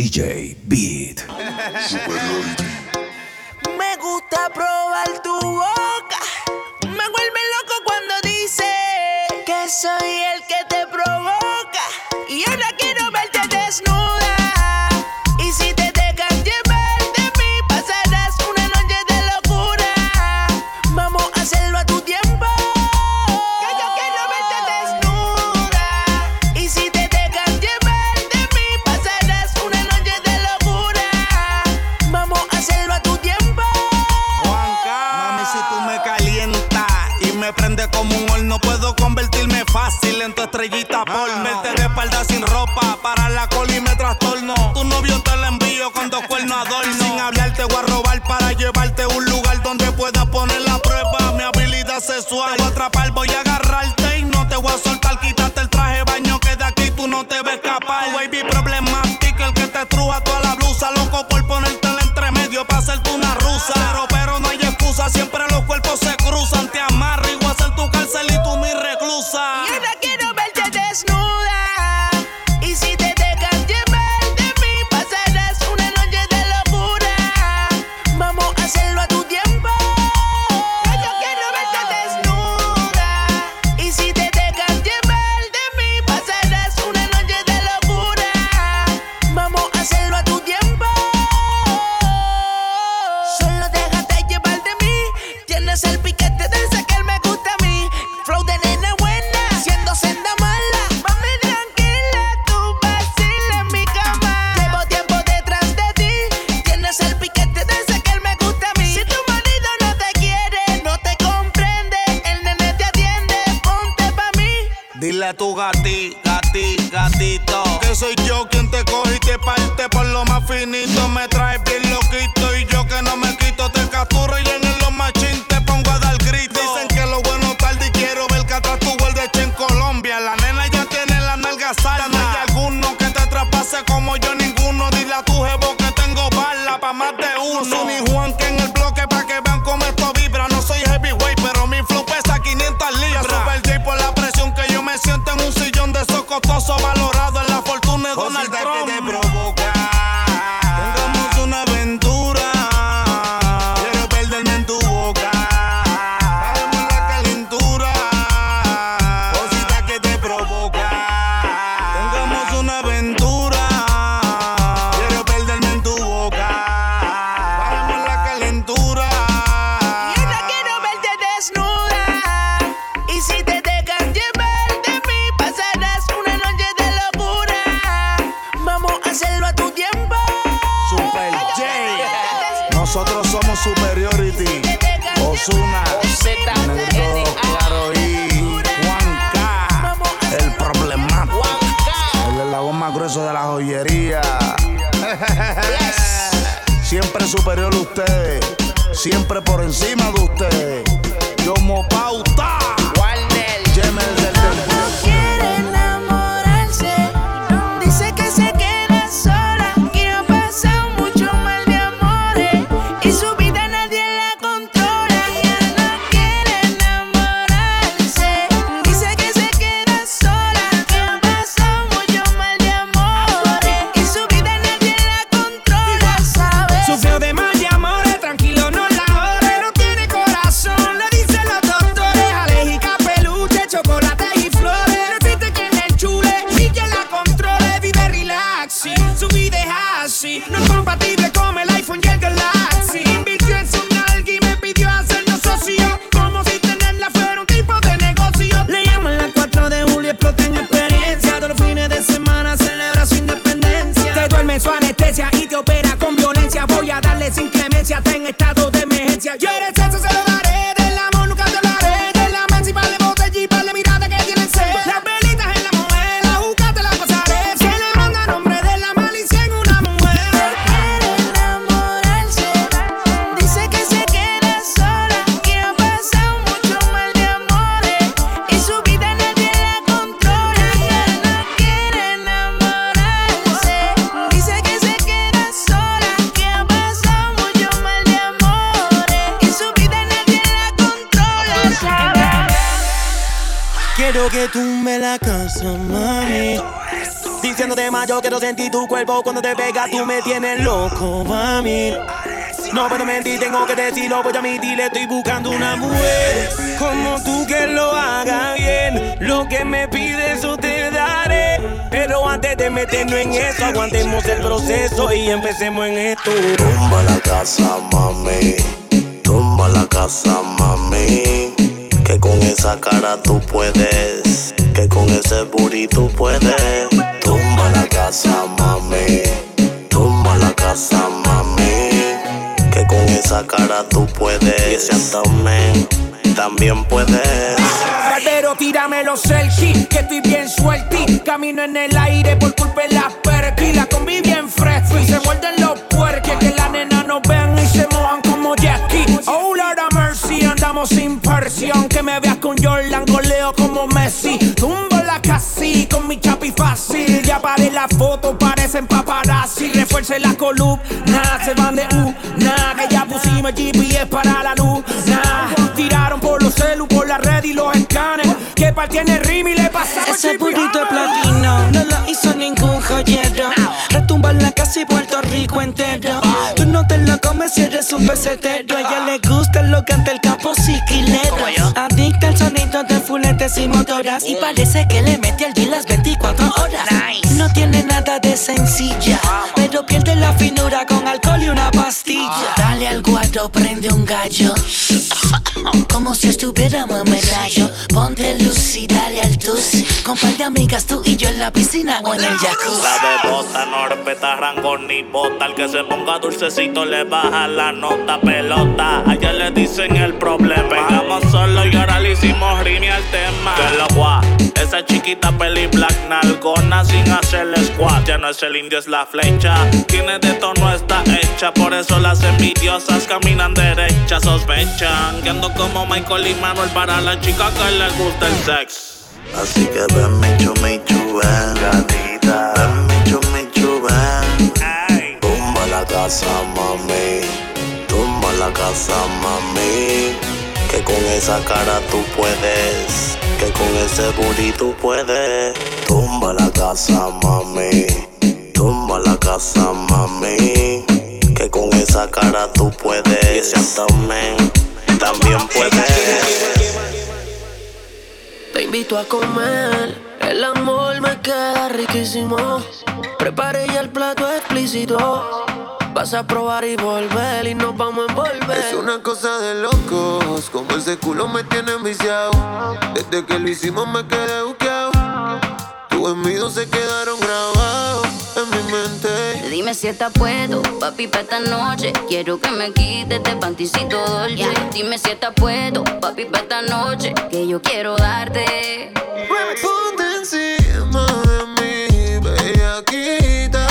DJ Beat. Me gusta probar tu boca. Me vuelve loco cuando dice que soy el que te provoca. Y ahora quiero verte desnudo. papá para costoso valorar Quiero que tú la casa, mami. Diciéndote más, yo quiero sentir tu cuerpo cuando te pegas, tú me tienes loco, mami. No puedo mentir, tengo que decirlo, voy a le estoy buscando una mujer como tú que lo haga bien. Lo que me pides, yo te daré. Pero antes de meternos en eso, aguantemos el proceso y empecemos en esto. Tumba la casa, mami. Tumba la casa, mami que con esa cara tú puedes. Que con ese burrito puedes. Tumba la casa, mami. Tumba la casa, mami. Que con esa cara tú puedes. Y ese abdomen también puedes. Pero tírame los selfies, que estoy bien suelti. Camino en el aire por culpa de las perky. La combi bien fresco y se muerden los puerques. Que la nena no vean y se mojan como Jackie. Oh Lord mercy, andamos sin presión. Que me veas con Jordan, goleo como Messi. Tumbo la casi con mi chapi fácil. Ya paré la foto, parecen paparazzi. Refuerce la columna, se van de U. Nah, que ya pusimos GPS para la luz. Nah, tiraron por los celu, por la red y los escanes. Que par tiene rim y le pasamos Ese burrito ah. platino no lo hizo ningún joyero. En la casa y Puerto Rico entero. Tú no te lo comes si eres un pesetero. A ella le gusta lo que ante el capo siquilero. Adicta al sonido de fuletes y motoras. Y parece que le mete al día las 24 horas. No tiene nada de sencilla, pero pierde la finura con alcohol y una pastilla. Dale al guardo, prende un gallo. Como si estuviéramos en rayo. Ponte luz y dale al tus. Con par de amigas tú y yo en la piscina o en el jacuzzi. La bebota no respeta rango ni bota. El que se ponga dulcecito le baja la nota pelota. A ella le dicen el problema. Pegamos solo y ahora le hicimos rime al tema. Que lo gua. Esa chiquita peli black nalgona sin hacerle squat. Ya no es el indio, es la flecha. Tiene de tono, está hecha. Por eso las envidiosas caminan derechas. Sospechan que ando como Michael y Manuel para la chica que le gusta el sex. Así que ven, Michu, Michu, ven Gatita. Ven, Michu, ven Tumba la casa, mami. Tumba la casa, mami. Que con esa cara tú puedes. Que con ese booty tú puedes. Tumba la casa, mami. Tumba la casa, mami. Que con esa cara tú puedes. Y ese abdomen también puedes Te invito a comer, el amor me queda riquísimo. Prepare ya el plato explícito. Vas a probar y volver y nos vamos a envolver. Es una cosa de locos, como ese culo me tiene enviciado. Desde que lo hicimos me quedé buqueado. Tus envidios se quedaron grabados en mi mente. Dime si está puesto, papi, pa' esta noche. Quiero que me quites este panticito dolce. Dime si está puesto, papi, pa' esta noche. Que yo quiero darte. Ponte encima de mí, bellaquita.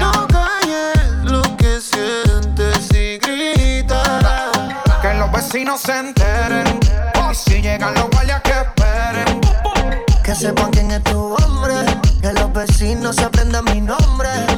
No calles lo que sientes y grita. Que los vecinos se enteren. Y si llegan los guardias que esperen. Que sepan quién es tu hombre. Que los vecinos aprendan mi nombre.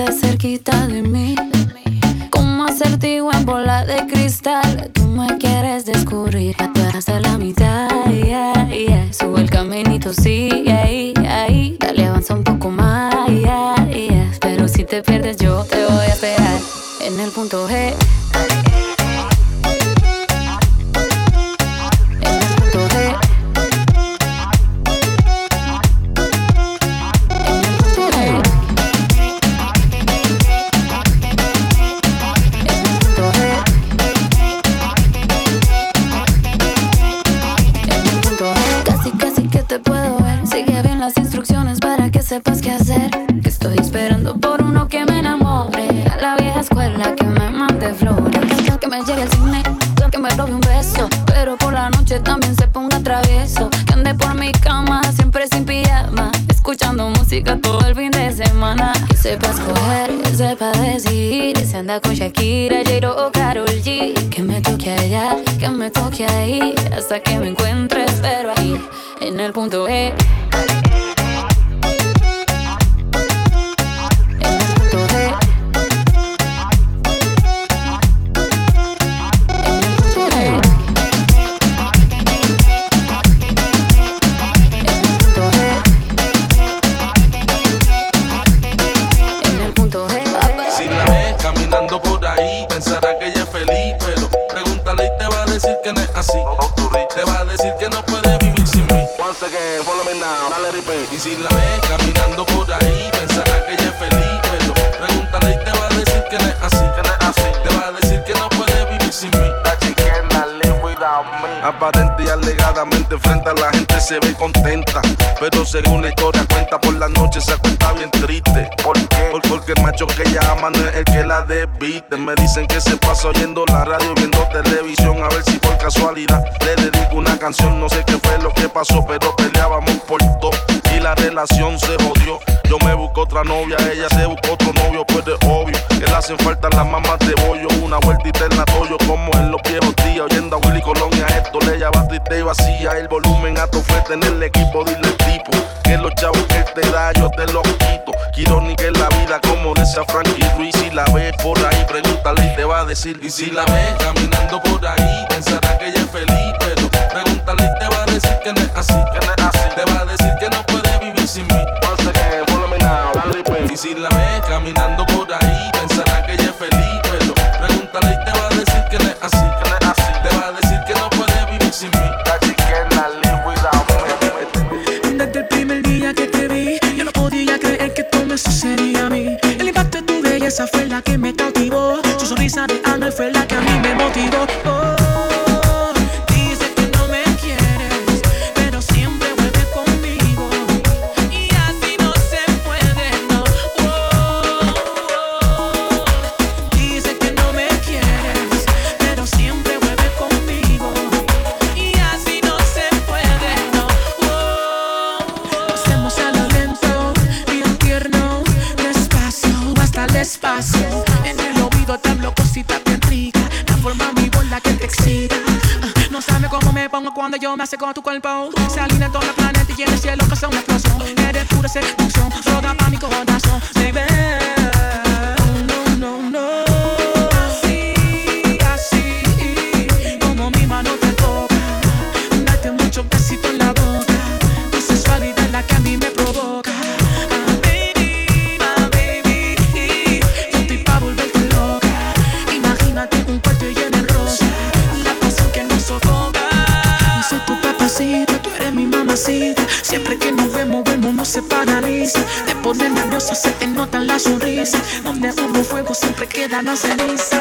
Estás cerquita de mí. Como acertijo en bola de cristal. Tú me quieres descubrir. Hasta la mitad. yeah, yeah. El caminito, sí, ahí, ahí. Dale, avanza un poco más. yeah. Pero si te pierdes, yo te voy a esperar en el punto G. Que me lleve al cine, que me robe un beso. Pero por la noche también se ponga travieso. Que ande por mi cama, siempre sin pijama. Escuchando música todo el fin de semana. Que sepa escoger, que sepa decidir. Se anda con Shakira, J-Lo o Karol G. Que me toque allá, que me toque ahí. Hasta que me encuentre, pero ahí, en el punto E. si la ves caminando por ahí, pensará que ella es feliz. Pero pregúntale y te va a decir que no es así. Que no es así. Te va a decir que no puede vivir sin mí. Aparente y alegadamente frente a la gente se ve contenta. Pero según la historia cuenta por la noche se cuenta bien triste. ¿Por qué? Porque el macho que ella ama no es el que la debite. Me dicen que se pasa oyendo la radio, viendo televisión. A ver si por casualidad le dedico una canción. No sé qué fue lo que pasó, pero peleábamos por la relación se jodió. Yo me busco otra novia, ella se buscó otro novio, pues de obvio. Que le hacen falta las mamás de bollo. Una vueltita en la toyo, como en los viejos días. Oyendo a Willy Colonia, esto le llama triste y vacía. El volumen alto fue tener el equipo, dile el tipo. Que los chavos que te da, yo te los quito. Quiero ni que la vida como esa Frankie Ruiz. Si la ves por ahí, pregúntale y te va a decir. Y si la ves caminando por ahí, pensará que ella es feliz. Pero pregúntale y te va a decir que no es así. La caminando yo me con tu cuerpo. Se alinea siempre la ceniza.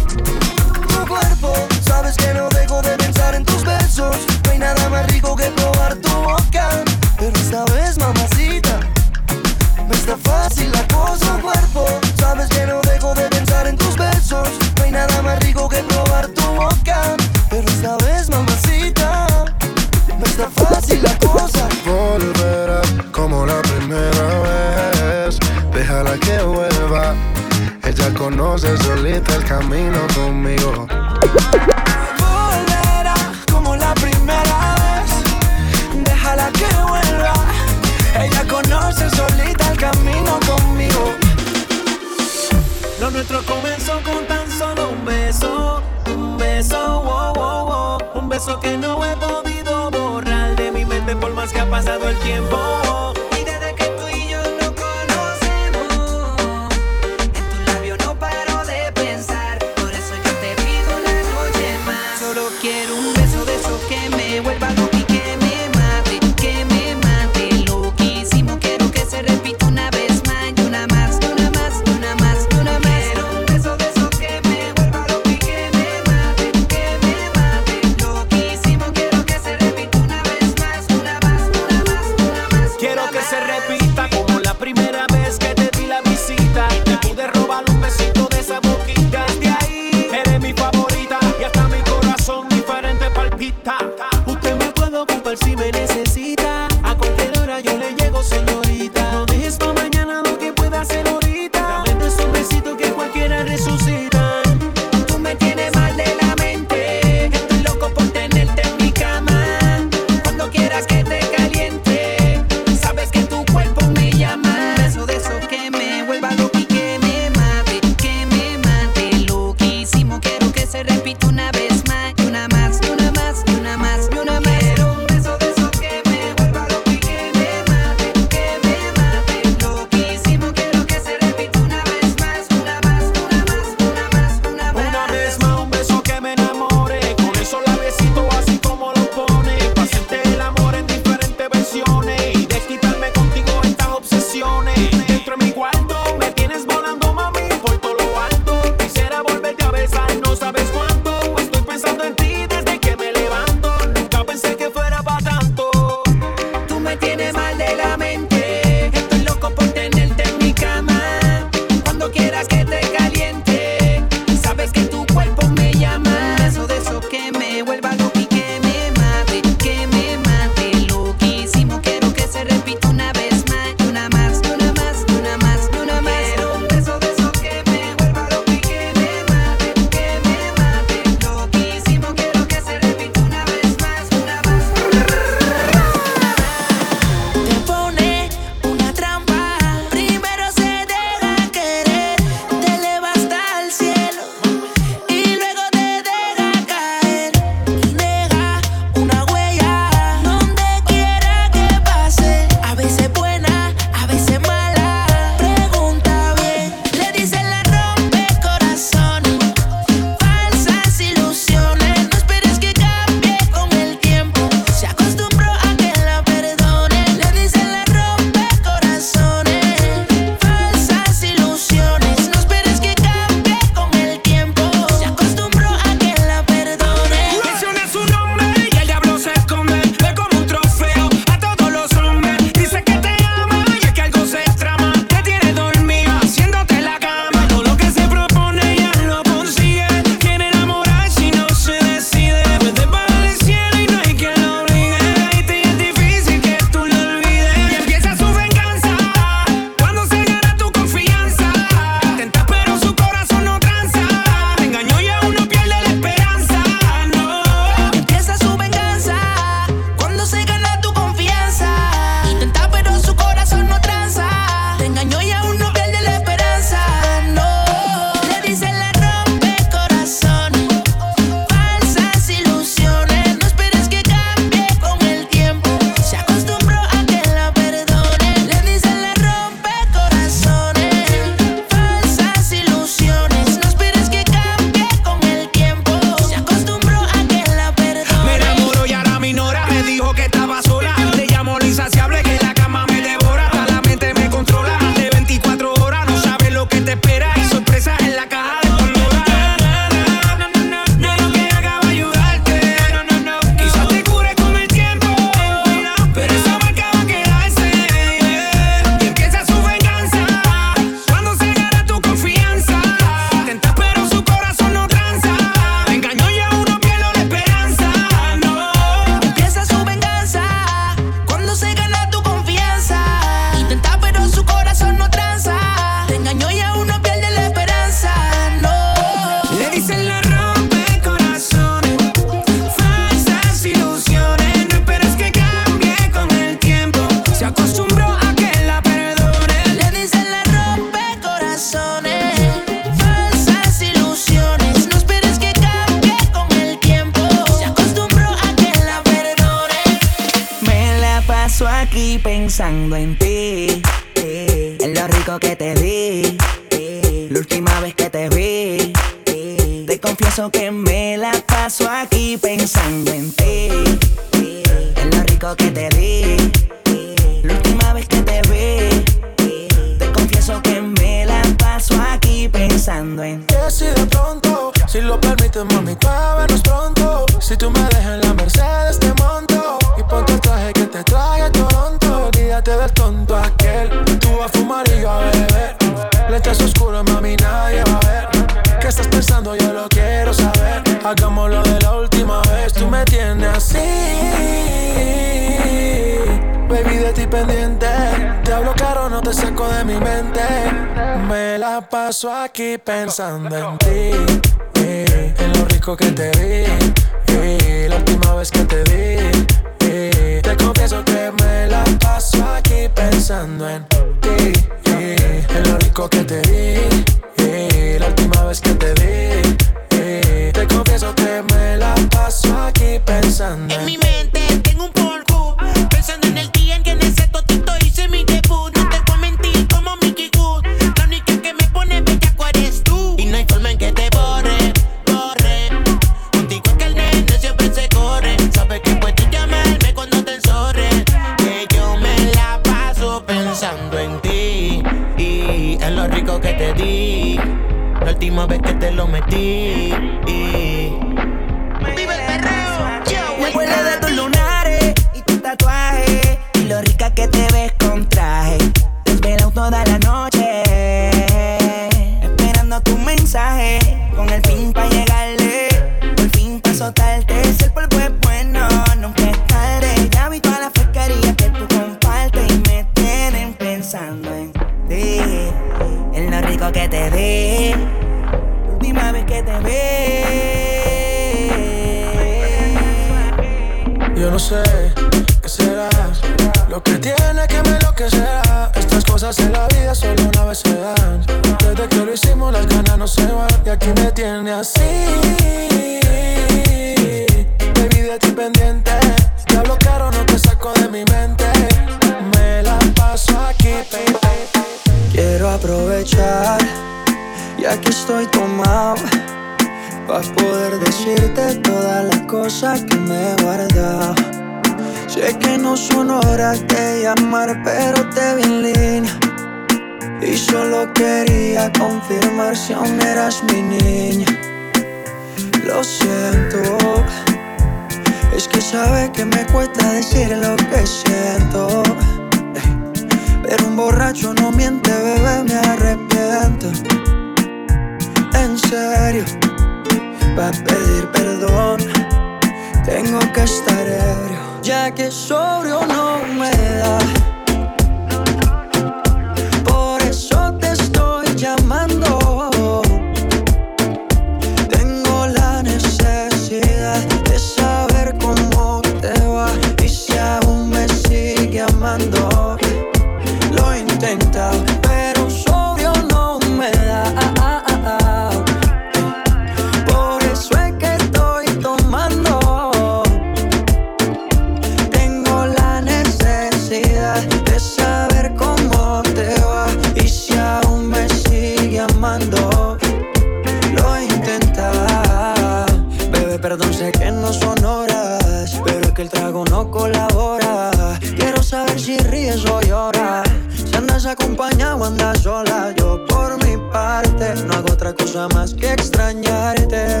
cosa más que extrañarte.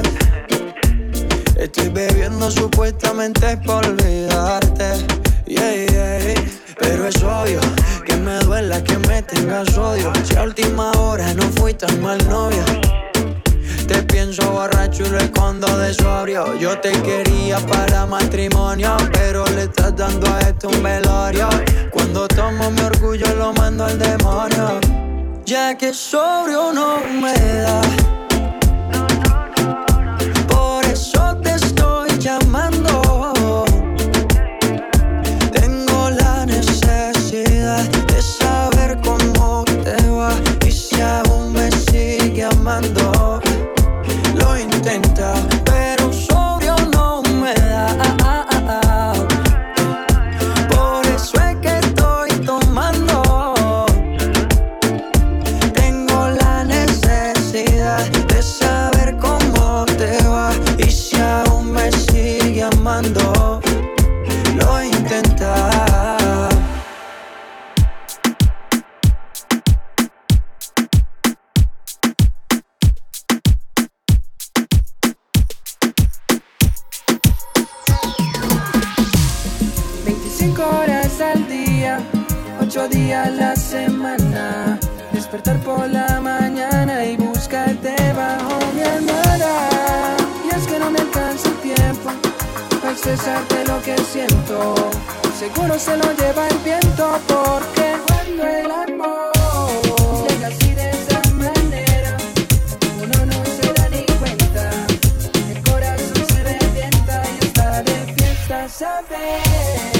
Estoy bebiendo supuestamente por olvidarte. Pero es obvio que me duela que me tengas odio. Si a última hora no fui tan mal novia. Te pienso borracho y lo escondo de sobrio. Yo te quería para matrimonio, pero le estás dando a esto un velorio. Cuando tomo mi orgullo lo mando al demonio ya que sobrio no me da. día a la semana. Despertar por la mañana y buscarte bajo mi almohada. Y es que no me alcanza el tiempo para expresarte lo que siento. Seguro se lo lleva el viento porque cuando el amor. saber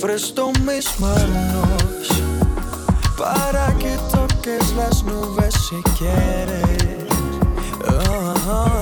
Presto mis manos para que toques las nubes si quieres. Ah, ah, ah.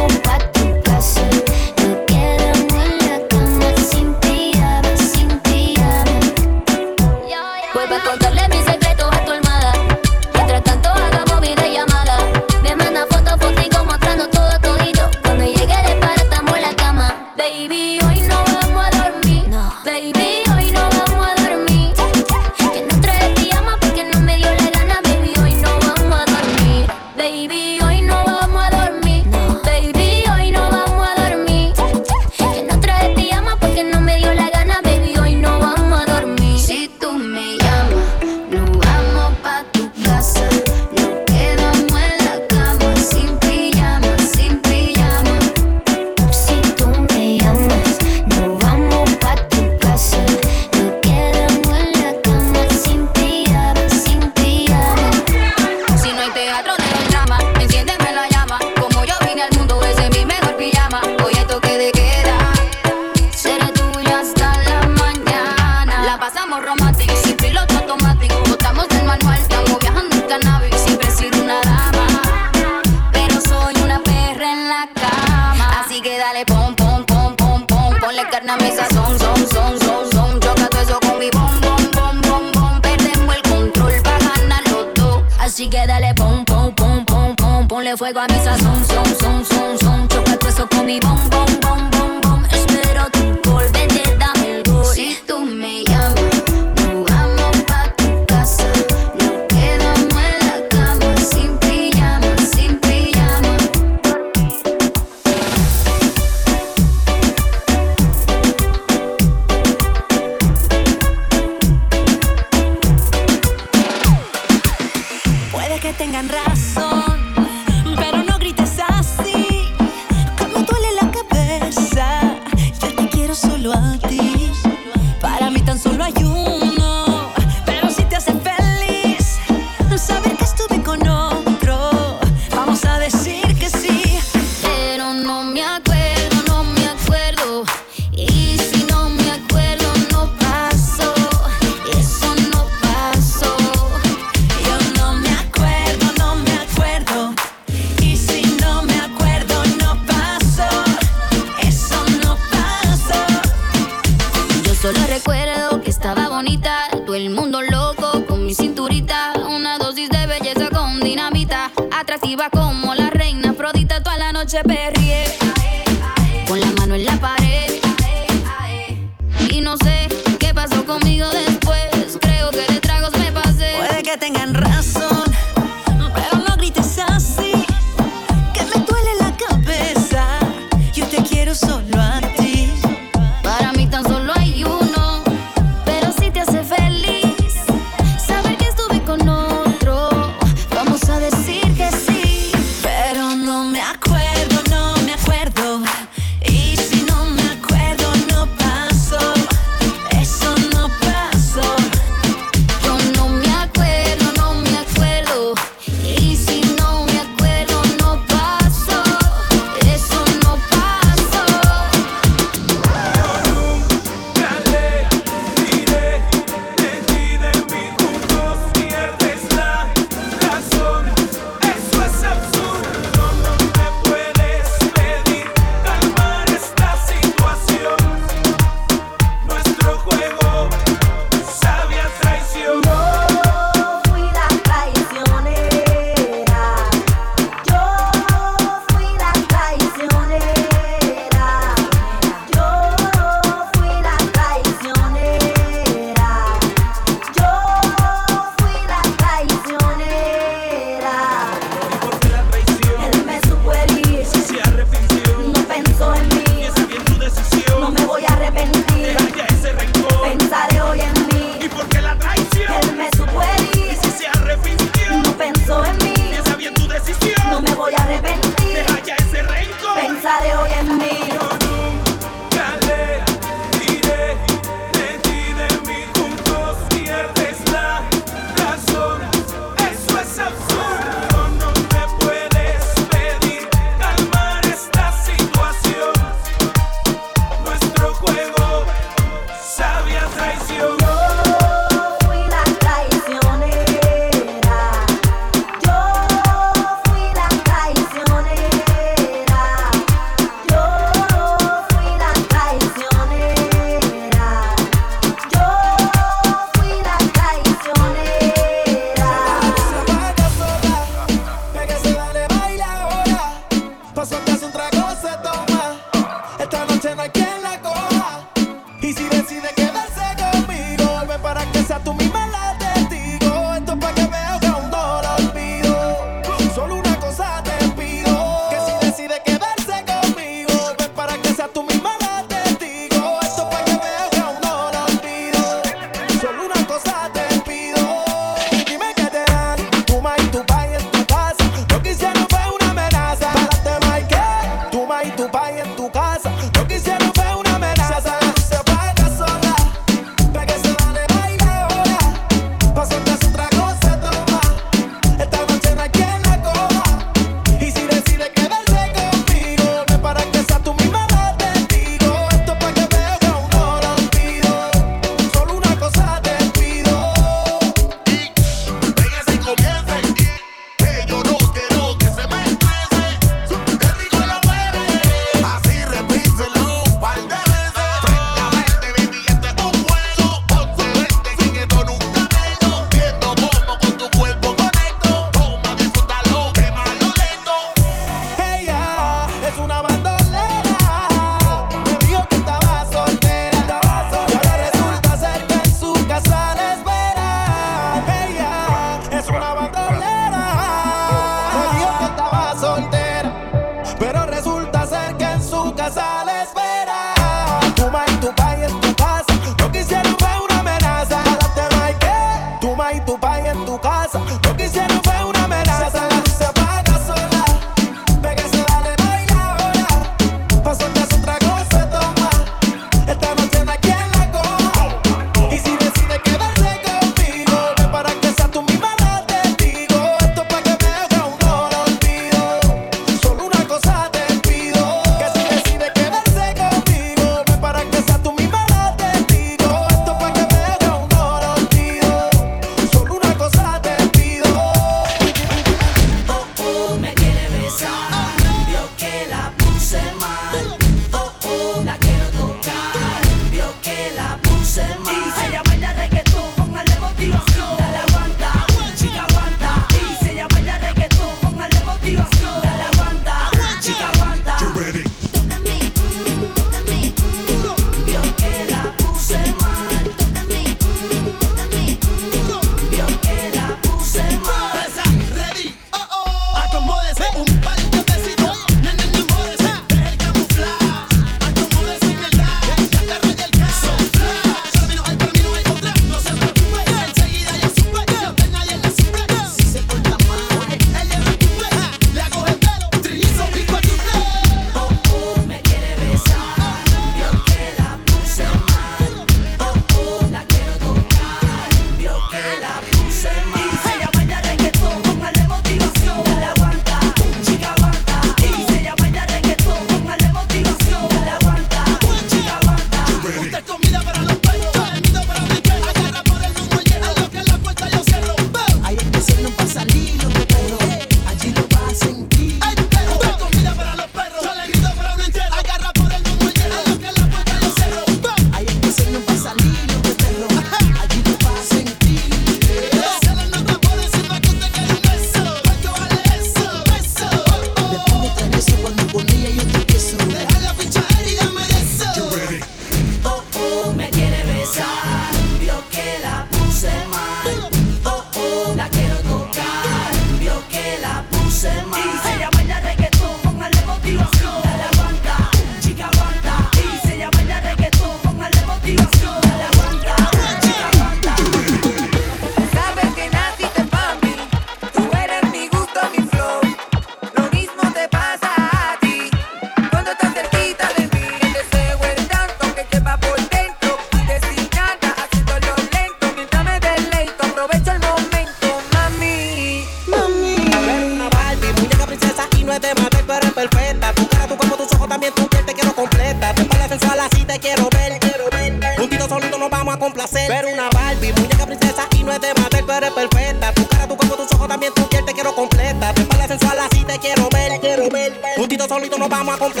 Obama complex.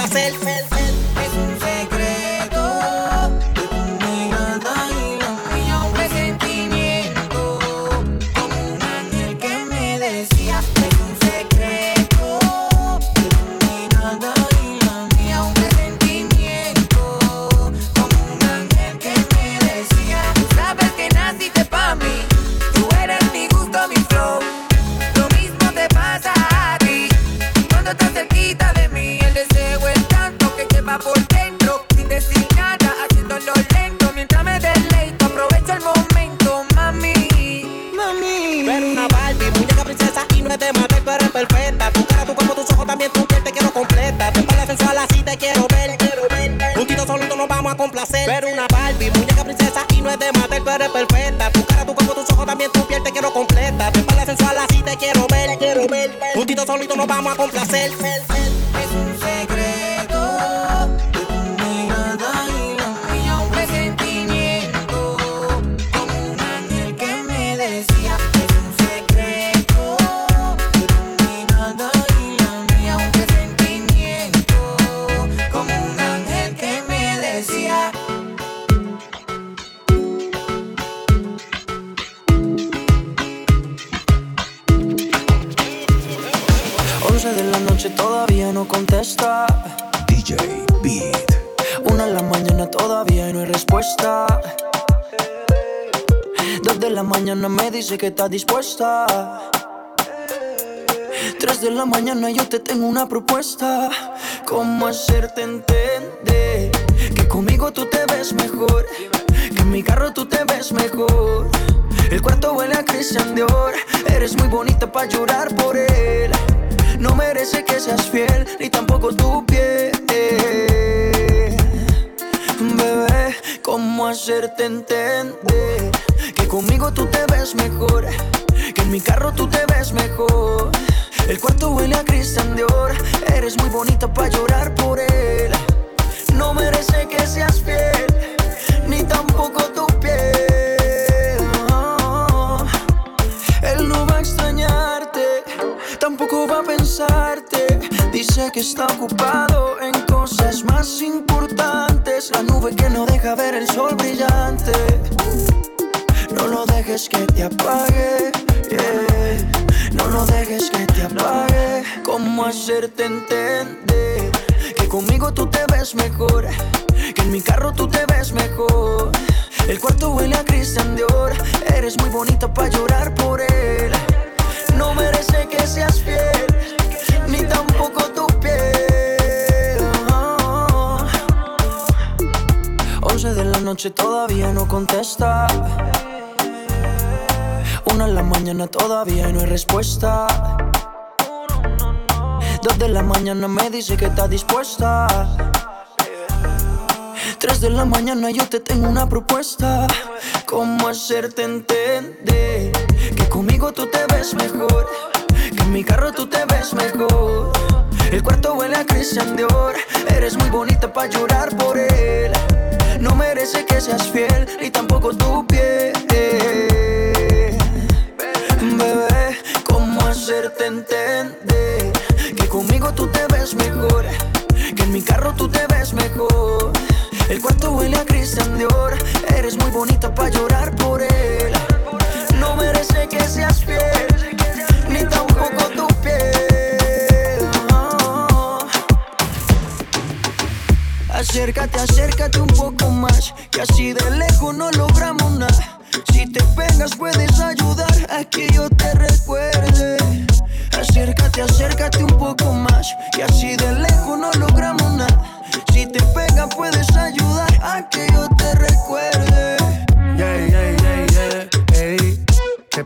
Eres muy bonita para llorar por él. No merece que seas fiel, ni tampoco tu piel. Bebé, ¿cómo hacerte entender? Que conmigo tú te ves mejor. Que en mi carro tú te ves mejor. El cuarto huele a Christian Dior. Eres muy bonita para llorar por él. No merece que seas fiel, ni tampoco tu piel. Tampoco va a pensarte. Dice que está ocupado en cosas más importantes. La nube que no deja ver el sol brillante. No lo dejes que te apague. yeah. No lo dejes que te apague. ¿Cómo hacerte entender? Que conmigo tú te ves mejor. Que en mi carro tú te ves mejor. El cuarto huele a Christian Dior. Eres muy bonita para llorar por él. No merece que seas fiel. Ni tampoco tu piel. Oh. 11 de la noche todavía no contesta. Una en la mañana todavía no hay respuesta. Dos de la mañana me dice que está dispuesta. Tres de la mañana yo te tengo una propuesta. ¿Cómo hacerte entender? Conmigo tú te ves mejor. Que en mi carro tú te ves mejor. El cuarto huele a Christian Dior. Eres muy bonita para llorar por él. No merece que seas fiel, ni tampoco tu piel. Bebé, ¿cómo hacerte entender? Que conmigo tú te ves mejor. Que en mi carro tú te ves mejor. El cuarto huele a Christian Dior. Eres muy bonita para llorar por él. No merece que seas fiel, ni tampoco tu piel. Oh. Acércate, acércate un poco más, que así de lejos no logramos nada. Si te pegas puedes ayudar a que yo te recuerde. Acércate, acércate un poco más, que así de lejos no logramos nada. Si te pegas puedes ayudar a que yo te recuerde.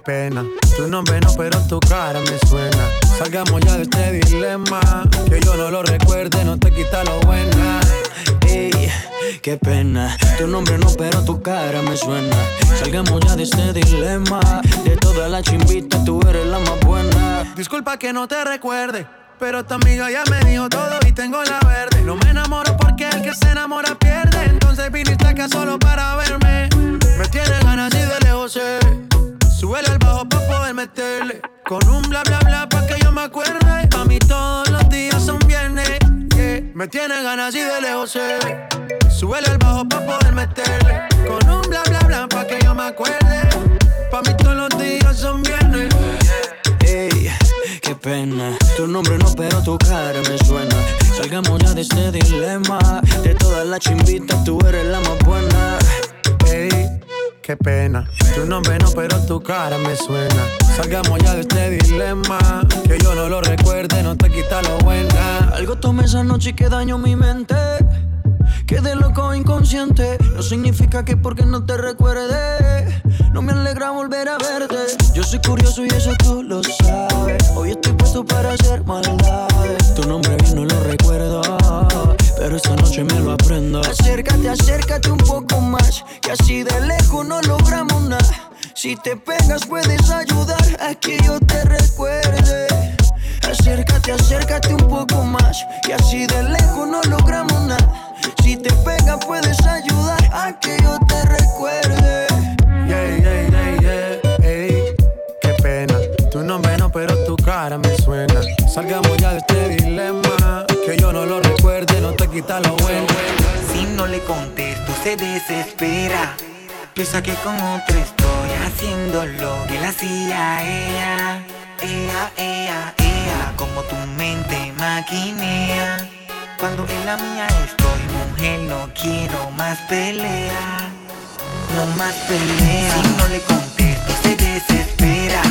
Pena. Tu nombre no, pero tu cara me suena. Salgamos ya de este dilema. Que yo no lo recuerde, no te quita lo buena. Ey, qué pena. Tu nombre no, pero tu cara me suena. Salgamos ya de este dilema. De toda la chimbita, tú eres la más buena. Disculpa que no te recuerde. Pero tu amiga ya me dijo todo y tengo la verde. No me enamoro porque el que se enamora pierde. Entonces viniste acá solo para verme. Me tiene ganas y de lejos sé. Súbele al bajo pa' poder meterle. Con un bla bla bla pa' que yo me acuerde. Pa' mí todos los días son viernes. Me tiene ganas y de lejos sé. Súbele al bajo pa' poder meterle. Con un bla bla bla pa' que yo me acuerde. Pa' mí todos los días son viernes. Ey, qué pena. Tu nombre no, pero tu cara me suena. Salgamos ya de este dilema. De todas las chimbitas, tú eres la más buena. Ey, qué pena. Tu nombre no, pero tu cara me suena. Salgamos ya de este dilema. Que yo no lo recuerde, no te quita lo buena. Algo tomé esa noche y que daño mi mente. Quedé loco inconsciente. No significa que porque no te recuerde. No me alegra volver a verte. Yo soy curioso y eso tú lo sabes. Hoy estoy puesto para hacer maldades. Tu nombre bien no lo recuerdo. Pero esta noche me lo aprendo. Acércate, acércate un poco más. Que así de lejos no logramos nada. Si te pegas puedes ayudar a que yo te recuerde. Acércate, acércate un poco más. Que así de lejos no logramos nada. Si te pegas puedes ayudar a que yo te recuerde. Yeah, yeah, yeah, yeah. Ey, qué pena. Tu nombre no, pero tu cara me suena. Salgamos ya de este Si no le contesto, se desespera. Piensa que con otro estoy haciendo lo que él hacía ella. Ea, ea, ea, como tu mente maquinea. Cuando en la mía estoy, mujer, no quiero más pelea. No más pelea. Si no le contesto, se desespera.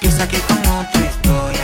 Piensa que con otro estoy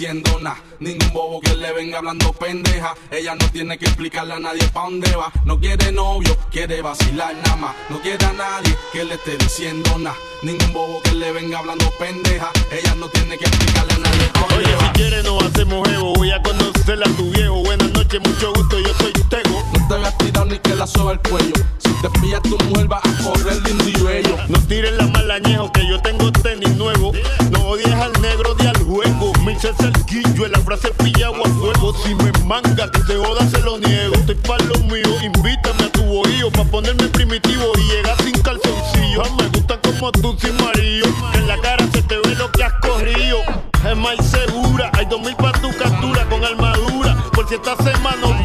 diciendo nada. Ningún bobo que le venga hablando pendeja. Ella no tiene que explicarle a nadie pa' dónde va. No quiere novio, quiere vacilar nada más. No quiere a nadie que le esté diciendo nada. Ningún bobo que le venga hablando pendeja. Ella no tiene que explicarle a nadie pa' dónde Oye, va. si quiere no hacemos ego. Voy a conocerla a tu viejo. Buenas noches, mucho gusto, yo soy Tego. No te veas tirado ni que la soba el cuello. Si te pillas tu mujer vas a correr lindo y bello. No tires la malañejo que yo tengo tenis nuevo. No odies al negro de al princesa el guillo, la frase pillado a fuego. Si me manga, que se joda, se lo niego. Estoy para lo mío, invítame a tu bohío, pa' ponerme primitivo y llegar sin calzoncillo. Ah, me gusta como tú sin marido, en la cara se te ve lo que has corrido. Es más segura, hay dos mil pa' tu captura con armadura, por si esta semana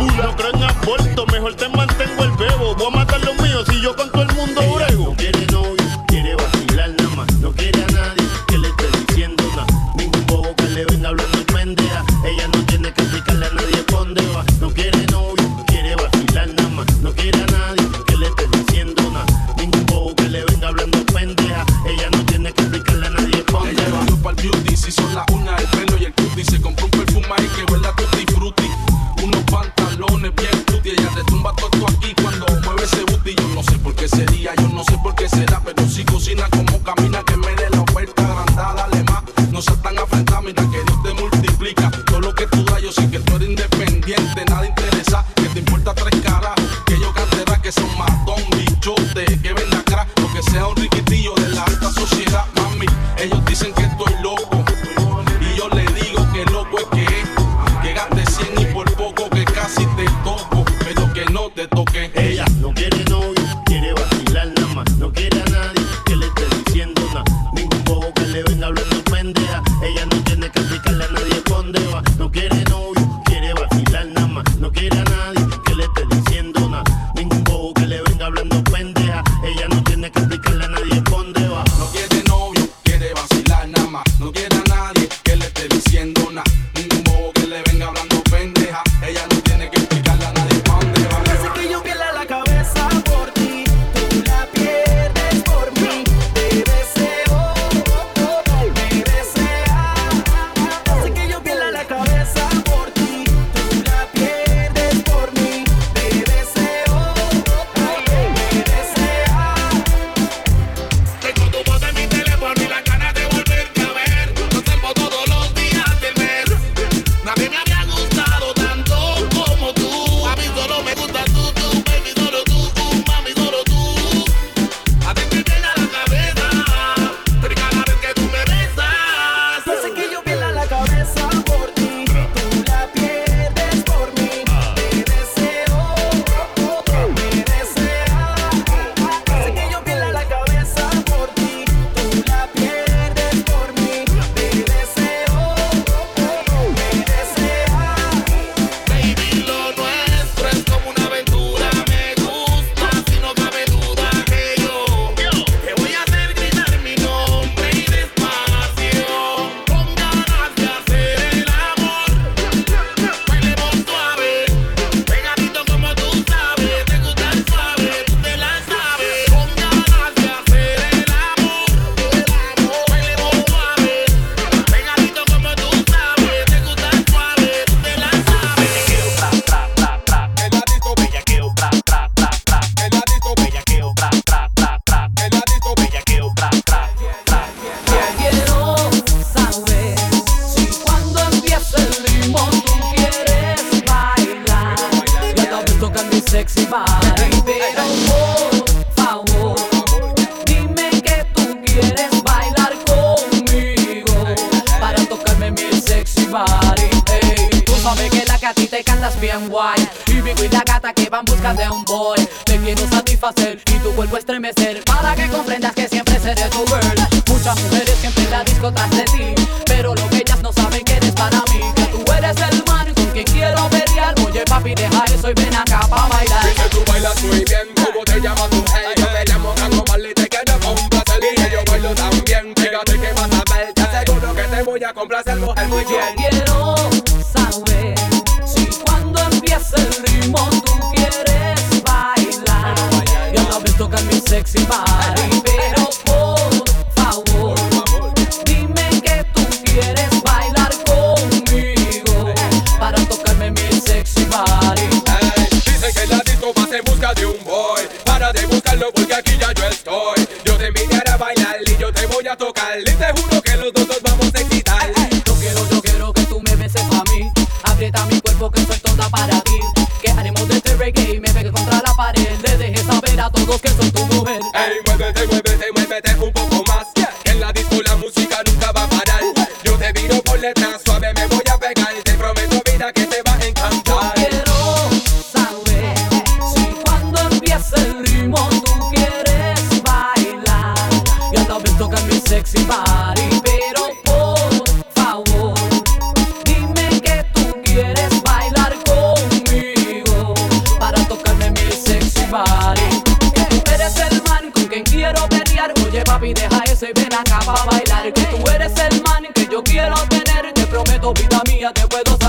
ya te puedo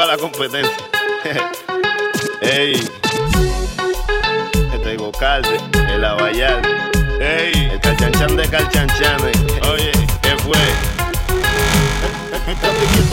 a la competencia. Ey. Este es Gocalde, el Abayal. Ey. Este el calchanchan de calchanchan. Eh. Oye, ¿qué fue?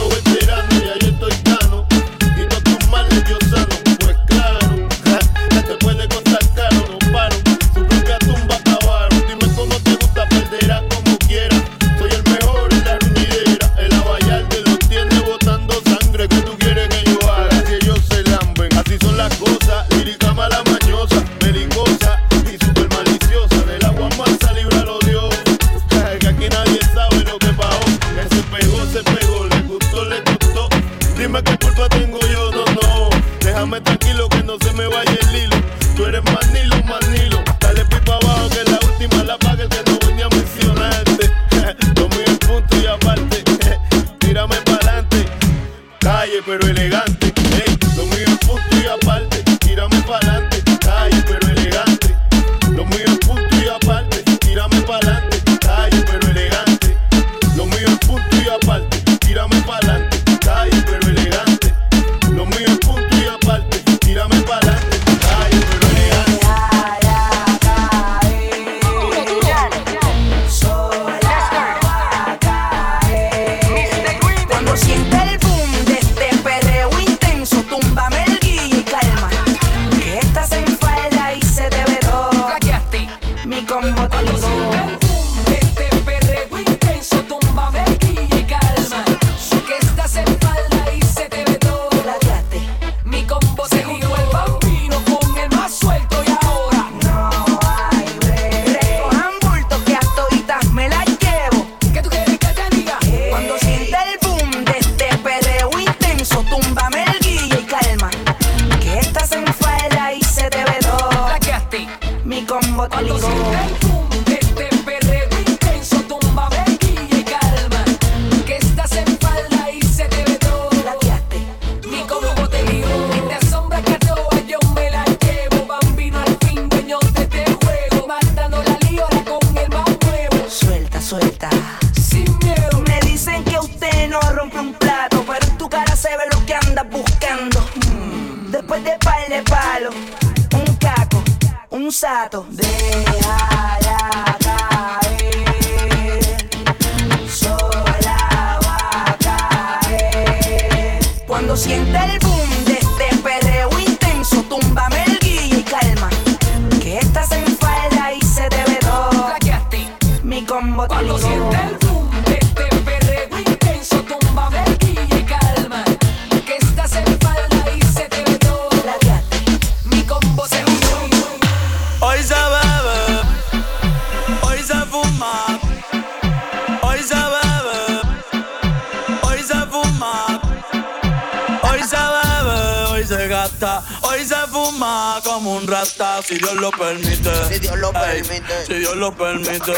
Si Dios lo permite.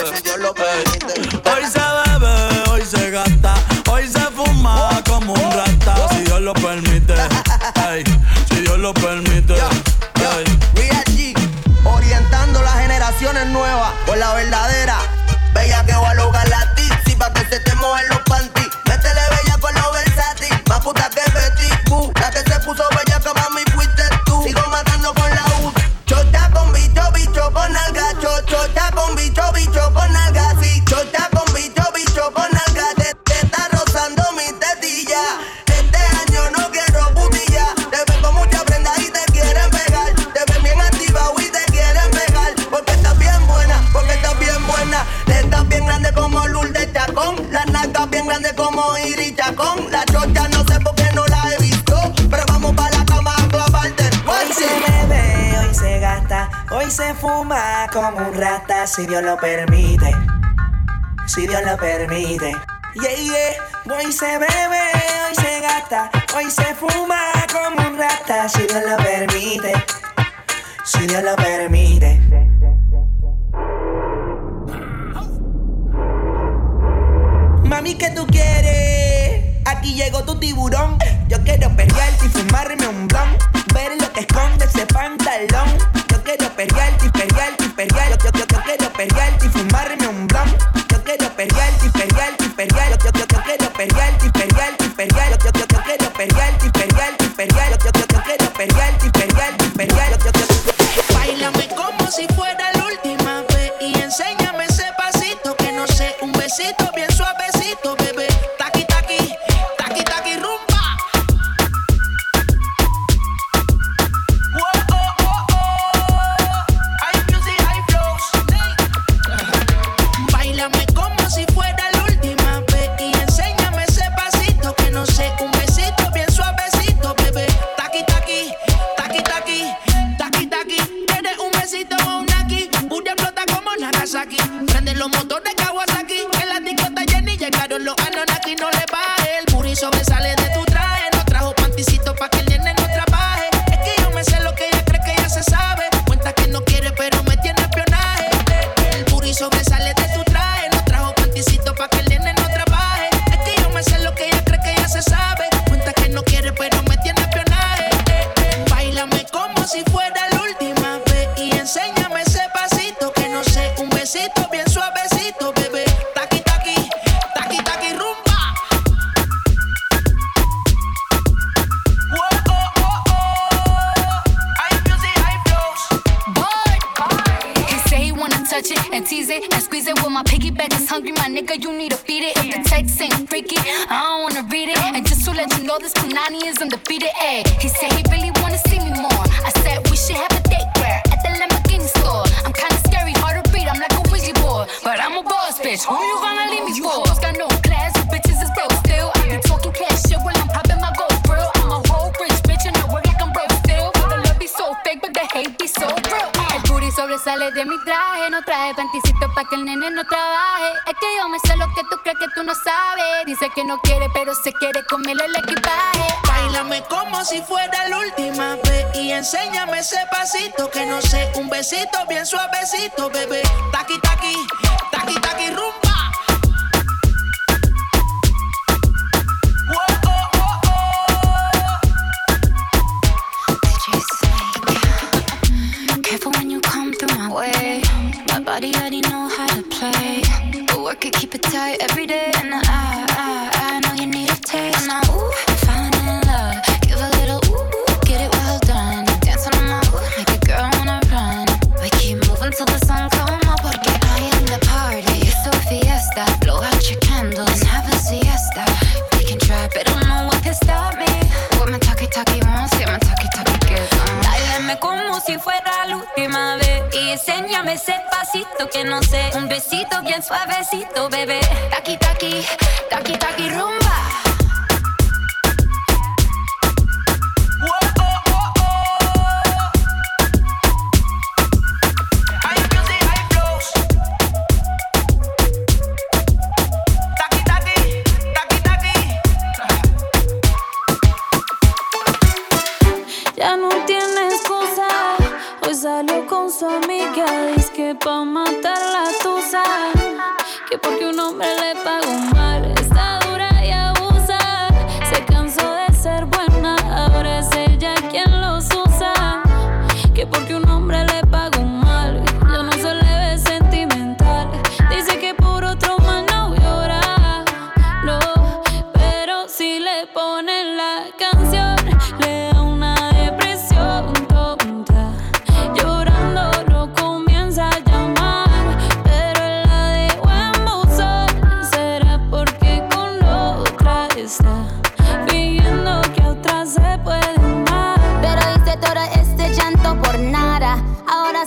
bien grandes como Iricha con la chocha, no sé por qué no la he visto, pero vamos para la cama a clavarte. Hoy pues se bebe, hoy se gasta, hoy se fuma como un rata, si Dios lo permite, si Dios lo permite. Yeah, yeah, hoy se bebe, hoy se gasta, hoy se fuma como un rata, si Dios lo permite, si Dios lo permite. Mami, ¿qué tú quieres? Aquí llegó tu tiburón. Yo quiero perrearte y fumarme un blon. Ver lo que esconde ese pantalón. Yo quiero perrearte y perrearte y perrearte. Yo, yo, yo, quiero perrearte y fumarme un blon. Yo quiero perrearte y perrearte y perrearte. Yo, yo, yo, quiero perrearte y perrearte y perrearte. Yo, yo, yo, quiero perrearte y perrearte y perrearte. Yo, yo, yo, quiero perrearte y perrearte y perrearte. Yo, yo, yo, Bailame como si fuera la última vez y enséñame ese pasito que no sé, un besito bien bitch. Who you gonna leave me you for? You got no class, bitches is broke still. I be talking cash shit while I'm popping my gold grill. I'm a whole rich bitch and I work like I'm broke still. The love be so fake, but the hate be so real. El booty sobresale de mi traje, no traje panticito pa' que el nene no trabaje. Es que yo me sé lo que tú crees que tú no sabes. Dice que no quiere, pero se quiere comerle el equipaje. Bailame como si fuera la última vez y enséñame ese pasito que no sé, un besito bien suavecito, bebé. Taqui taqui tiki taki rumba. perfecto, bebé.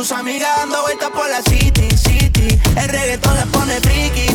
sus amigas dando vueltas por la city, city. El reggaetón le pone friki